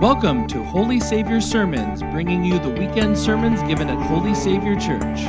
Welcome to Holy Savior Sermons, bringing you the weekend sermons given at Holy Savior Church.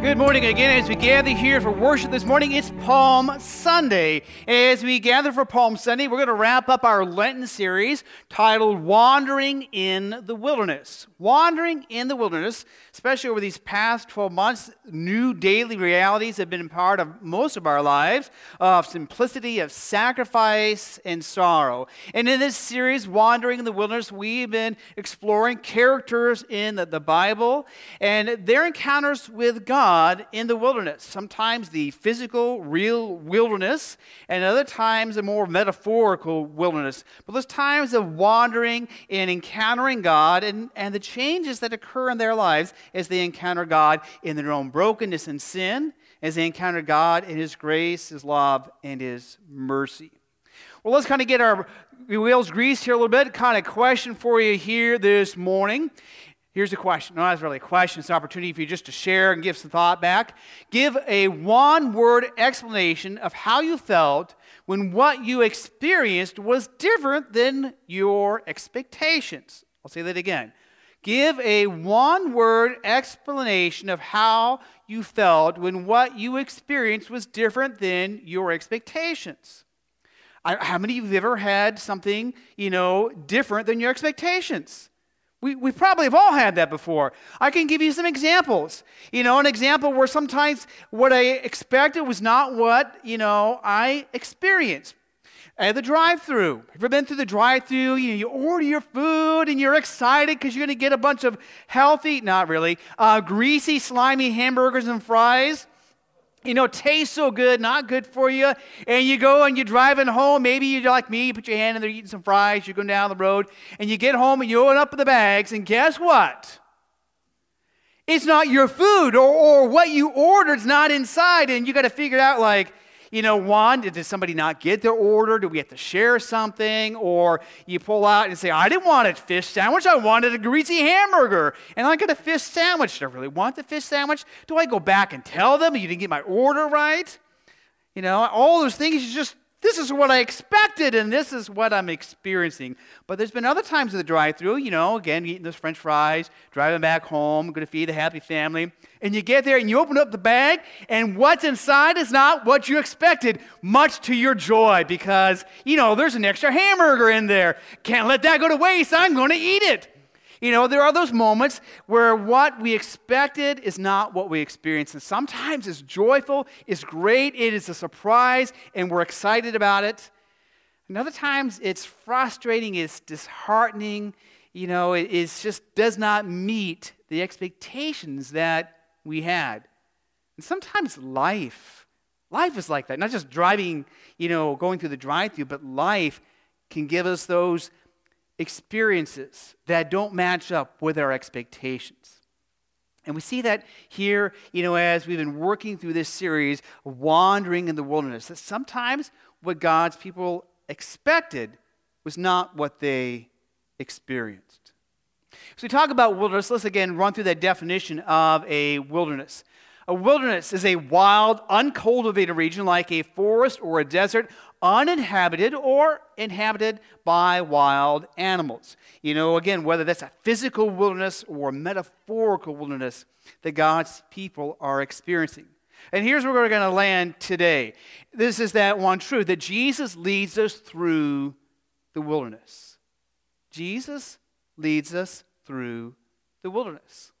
Good morning again as we gather here for worship this morning. It's Palm Sunday. As we gather for Palm Sunday, we're going to wrap up our Lenten series titled Wandering in the Wilderness. Wandering in the Wilderness, especially over these past 12 months, new daily realities have been part of most of our lives of simplicity, of sacrifice, and sorrow. And in this series, Wandering in the Wilderness, we've been exploring characters in the, the Bible and their encounters with God God in the wilderness. Sometimes the physical, real wilderness, and other times a more metaphorical wilderness. But those times of wandering and encountering God and, and the changes that occur in their lives as they encounter God in their own brokenness and sin, as they encounter God in His grace, His love, and His mercy. Well, let's kind of get our wheels greased here a little bit. Kind of question for you here this morning. Here's a question. No, that's really a question. It's an opportunity for you just to share and give some thought back. Give a one word explanation of how you felt when what you experienced was different than your expectations. I'll say that again. Give a one word explanation of how you felt when what you experienced was different than your expectations. I, how many of you have ever had something, you know, different than your expectations? We, we probably have all had that before. I can give you some examples. You know, an example where sometimes what I expected was not what, you know, I experienced. At the drive through. Have you ever been through the drive through? You, you order your food and you're excited because you're going to get a bunch of healthy, not really, uh, greasy, slimy hamburgers and fries you know, tastes so good, not good for you. And you go and you're driving home. Maybe you're like me, you put your hand in there eating some fries, you're going down the road, and you get home and you open up the bags, and guess what? It's not your food or, or what you ordered is not inside, and you got to figure out, like, you know, one, did somebody not get their order? Do we have to share something? Or you pull out and say, I didn't want a fish sandwich. I wanted a greasy hamburger. And I got a fish sandwich. Do I really want the fish sandwich? Do I go back and tell them you didn't get my order right? You know, all those things you just this is what I expected and this is what I'm experiencing. But there's been other times in the drive through, you know, again, eating those french fries, driving back home, going to feed a happy family. And you get there and you open up the bag, and what's inside is not what you expected, much to your joy, because, you know, there's an extra hamburger in there. Can't let that go to waste. I'm going to eat it. You know, there are those moments where what we expected is not what we experienced. And sometimes it's joyful, it's great, it is a surprise, and we're excited about it. And other times it's frustrating, it's disheartening, you know, it just does not meet the expectations that we had. And sometimes life, life is like that. Not just driving, you know, going through the drive through, but life can give us those experiences that don't match up with our expectations. And we see that here, you know, as we've been working through this series, wandering in the wilderness, that sometimes what God's people expected was not what they experienced. So we talk about wilderness. Let's again run through that definition of a wilderness. A wilderness is a wild, uncultivated region like a forest or a desert, uninhabited or inhabited by wild animals. You know, again, whether that's a physical wilderness or a metaphorical wilderness that God's people are experiencing. And here's where we're going to land today. This is that one truth that Jesus leads us through the wilderness. Jesus leads us through the wilderness.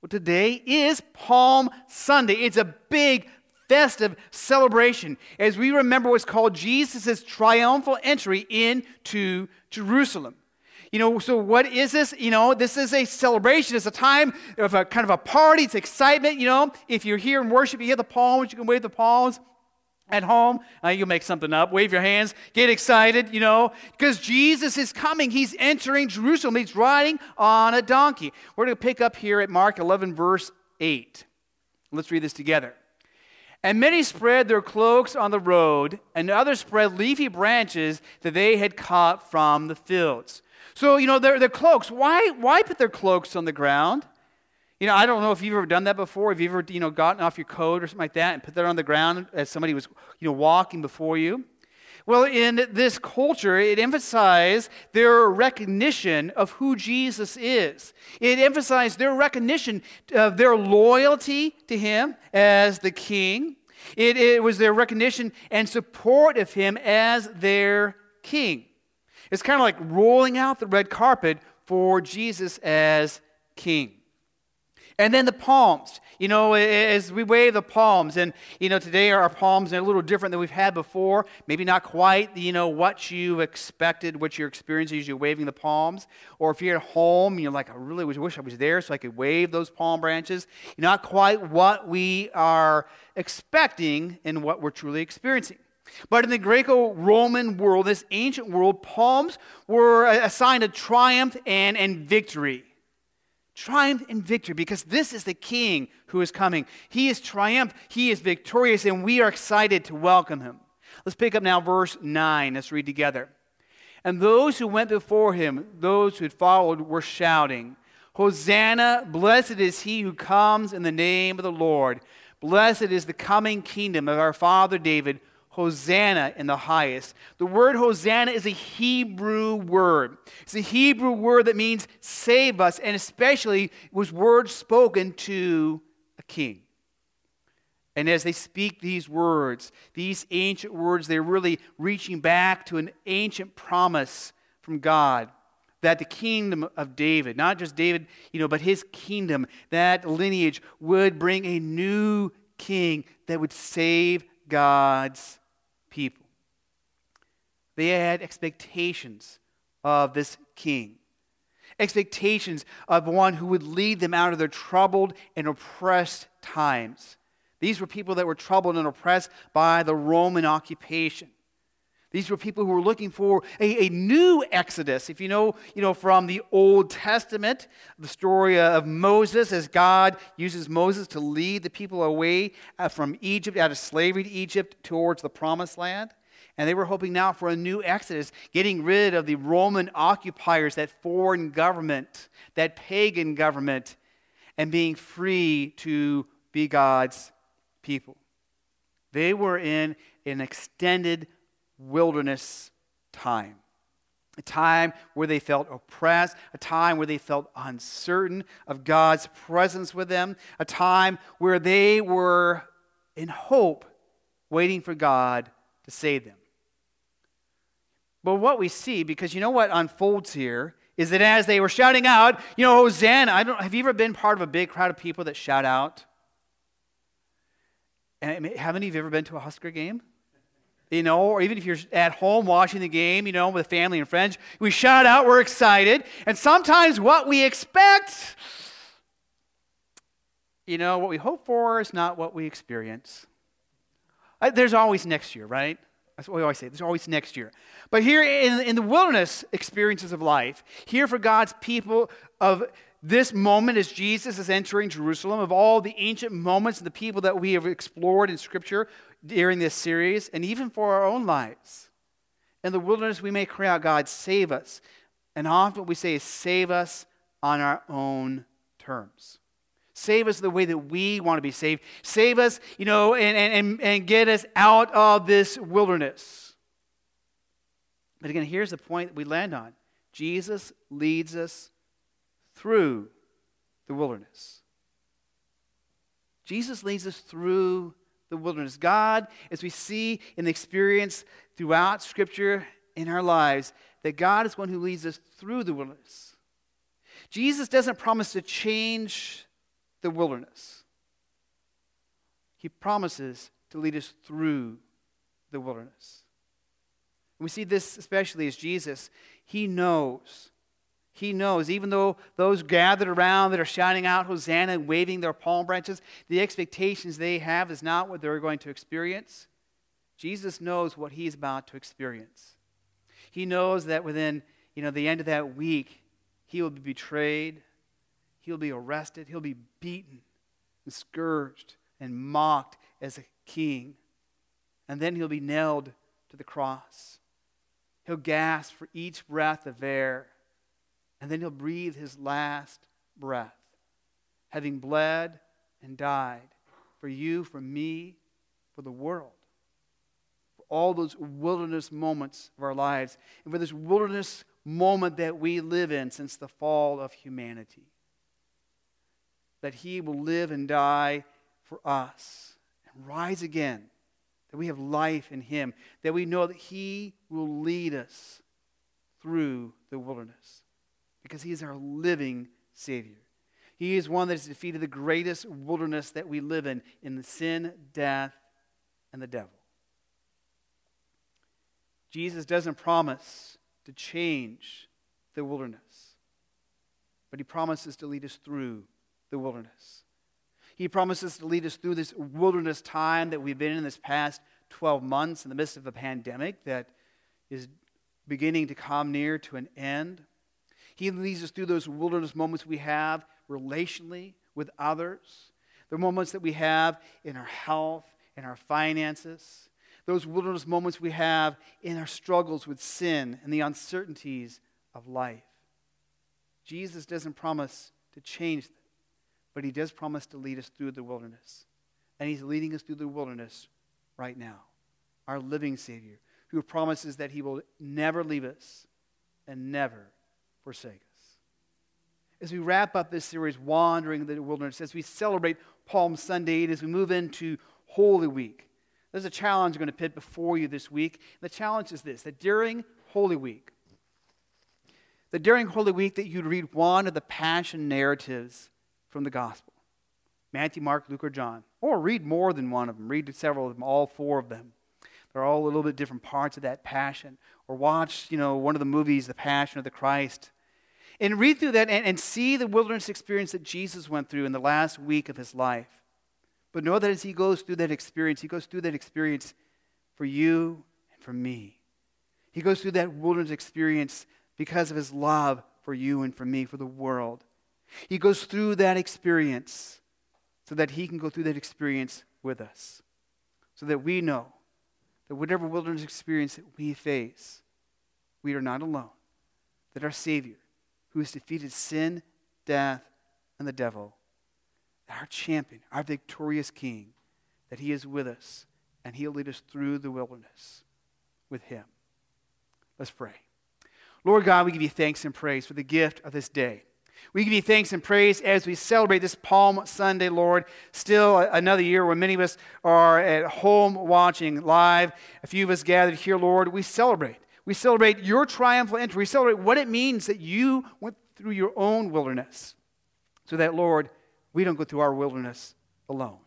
Well, today is Palm Sunday. It's a big festive celebration as we remember what's called Jesus' triumphal entry into Jerusalem. You know, so what is this? You know, this is a celebration. It's a time of a kind of a party. It's excitement. You know, if you're here in worship, you hear the palms, you can wave the palms. At home, uh, you'll make something up, wave your hands, get excited, you know, because Jesus is coming. He's entering Jerusalem. He's riding on a donkey. We're going to pick up here at Mark 11, verse 8. Let's read this together. And many spread their cloaks on the road, and others spread leafy branches that they had caught from the fields. So, you know, their, their cloaks, why, why put their cloaks on the ground? You know, I don't know if you've ever done that before. Have you ever, you know, gotten off your coat or something like that and put that on the ground as somebody was, you know, walking before you? Well, in this culture, it emphasized their recognition of who Jesus is. It emphasized their recognition of their loyalty to him as the king. It, it was their recognition and support of him as their king. It's kind of like rolling out the red carpet for Jesus as king. And then the palms. You know, as we wave the palms, and, you know, today our palms are a little different than we've had before. Maybe not quite, you know, what you expected, what you're experiencing as you're waving the palms. Or if you're at home, you're like, I really wish I was there so I could wave those palm branches. you Not quite what we are expecting and what we're truly experiencing. But in the Greco Roman world, this ancient world, palms were a sign of triumph and, and victory triumph and victory because this is the king who is coming. He is triumph, he is victorious, and we are excited to welcome him. Let's pick up now verse 9. Let's read together. And those who went before him, those who had followed, were shouting, Hosanna, blessed is he who comes in the name of the Lord. Blessed is the coming kingdom of our father David. Hosanna in the highest. The word Hosanna is a Hebrew word. It's a Hebrew word that means save us, and especially was words spoken to a king. And as they speak these words, these ancient words, they're really reaching back to an ancient promise from God that the kingdom of David, not just David, you know, but his kingdom, that lineage would bring a new king that would save God's people. They had expectations of this king, expectations of one who would lead them out of their troubled and oppressed times. These were people that were troubled and oppressed by the Roman occupation. These were people who were looking for a, a, new exodus. If you know, you know from the Old Testament, the story of Moses, as God uses Moses to lead the people away uh, from Egypt, out of slavery to Egypt, towards the promised land. And they were hoping now for a new exodus, getting rid of the Roman occupiers, that foreign government, that pagan government, and being free to be God's people. They were in an extended wilderness time. A time where they felt oppressed, a time where they felt uncertain of God's presence with them, a time where they were in hope, waiting for God to save them. But what we see, because you know what unfolds here, is that as they were shouting out, you know, Hosanna, I don't, have you ever been part of a big crowd of people that shout out? And haven't you ever been to a Husker game? You know, or even if you're at home watching the game, you know, with family and friends, we shout out, we're excited. And sometimes what we expect, you know, what we hope for is not what we experience. Uh, there's always next year, right? That's what we always say. There's always next year. But here in, in the wilderness experiences of life, here for God's people of this moment as Jesus is entering Jerusalem, of all the ancient moments and the people that we have explored in Scripture during this series, and even for our own lives. In the wilderness, we may cry out, God, save us. And often we say save us on our own terms. Save us the way that we want to be saved. Save us, you know, and, and, and get us out of this wilderness. But again, here's the point that we land on Jesus leads us through the wilderness. Jesus leads us through the wilderness. God, as we see the experience throughout Scripture in our lives, that God is one who leads us through the wilderness. Jesus doesn't promise to change the wilderness, He promises to lead us through the wilderness. And we see this especially as Jesus, He knows he knows, even though those gathered around that are shouting out Hosanna and waving their palm branches, the expectations they have is not what they're going to experience. Jesus knows what he's about to experience. He knows that within you know, the end of that week, he will be betrayed, he'll be arrested, he'll be beaten and scourged and mocked as a king. And then he'll be nailed to the cross. He'll gasp for each breath of air and then he'll breathe his last breath, having bled and died for you, for me, for the world, for all those wilderness moments of our lives and for this wilderness moment that we live in since the fall of humanity. That He will live and die for us and rise again. That we have life in Him. That we know that He will lead us through the wilderness because He is our living Savior. He is one that has defeated the greatest wilderness that we live in, in the sin, death, and the devil. Jesus doesn't promise to change the wilderness, but he promises to lead us through the wilderness. He promises to lead us through this wilderness time that we've been in this past 12 months in the midst of a pandemic that is beginning to come near to an end. He leads us through those wilderness moments we have relationally with others, the moments that we have in our health, in our finances, those wilderness moments we have in our struggles with sin and the uncertainties of life. Jesus doesn't promise to change them, but he does promise to lead us through the wilderness. And he's leading us through the wilderness right now. Our living Savior, who promises that he will never leave us and never forsake us as we wrap up this series, Wandering the Wilderness, as we celebrate Palm Sunday, as we move into Holy Week, there's a challenge I'm going to put before you this week. The challenge is this that during Holy Week, that during Holy Week that you'd read one of the passion narratives from the gospel. Matthew, Mark, Luke, or John. Or read more than one of them. Read several of them, all four of them. They're all a little bit different parts of that passion. Or watch, you know, one of the movies, The Passion of the Christ and read through that and, and see the wilderness experience that Jesus went through in the last week of his life. But know that as he goes through that experience, he goes through that experience for you and for me. He goes through that wilderness experience because of his love for you and for me, for the world. He goes through that experience so that he can go through that experience with us. So that we know that whatever wilderness experience that we face, we are not alone. That our Savior who has defeated sin, death, and the devil, our champion, our victorious King, that he is with us and he'll lead us through the wilderness with him. Let's pray. Lord God, we give you thanks and praise for the gift of this day. We give you thanks and praise as we celebrate this Palm Sunday, Lord. Still another year where many of us are at home watching live. A few of us gathered here, Lord. We celebrate we celebrate your triumphal entry. We celebrate what it means that you went through your own wilderness. So that, Lord, we don't go through our wilderness alone.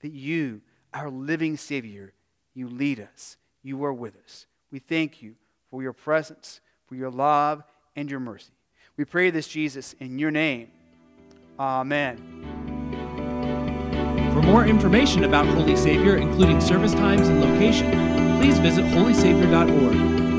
That you, our living Savior, you lead us. You are with us. We thank you for your presence, for your love, and your mercy. We pray this, Jesus, in your name. Amen. For more information about Holy Savior, including service times and location, please visit holysavior.org.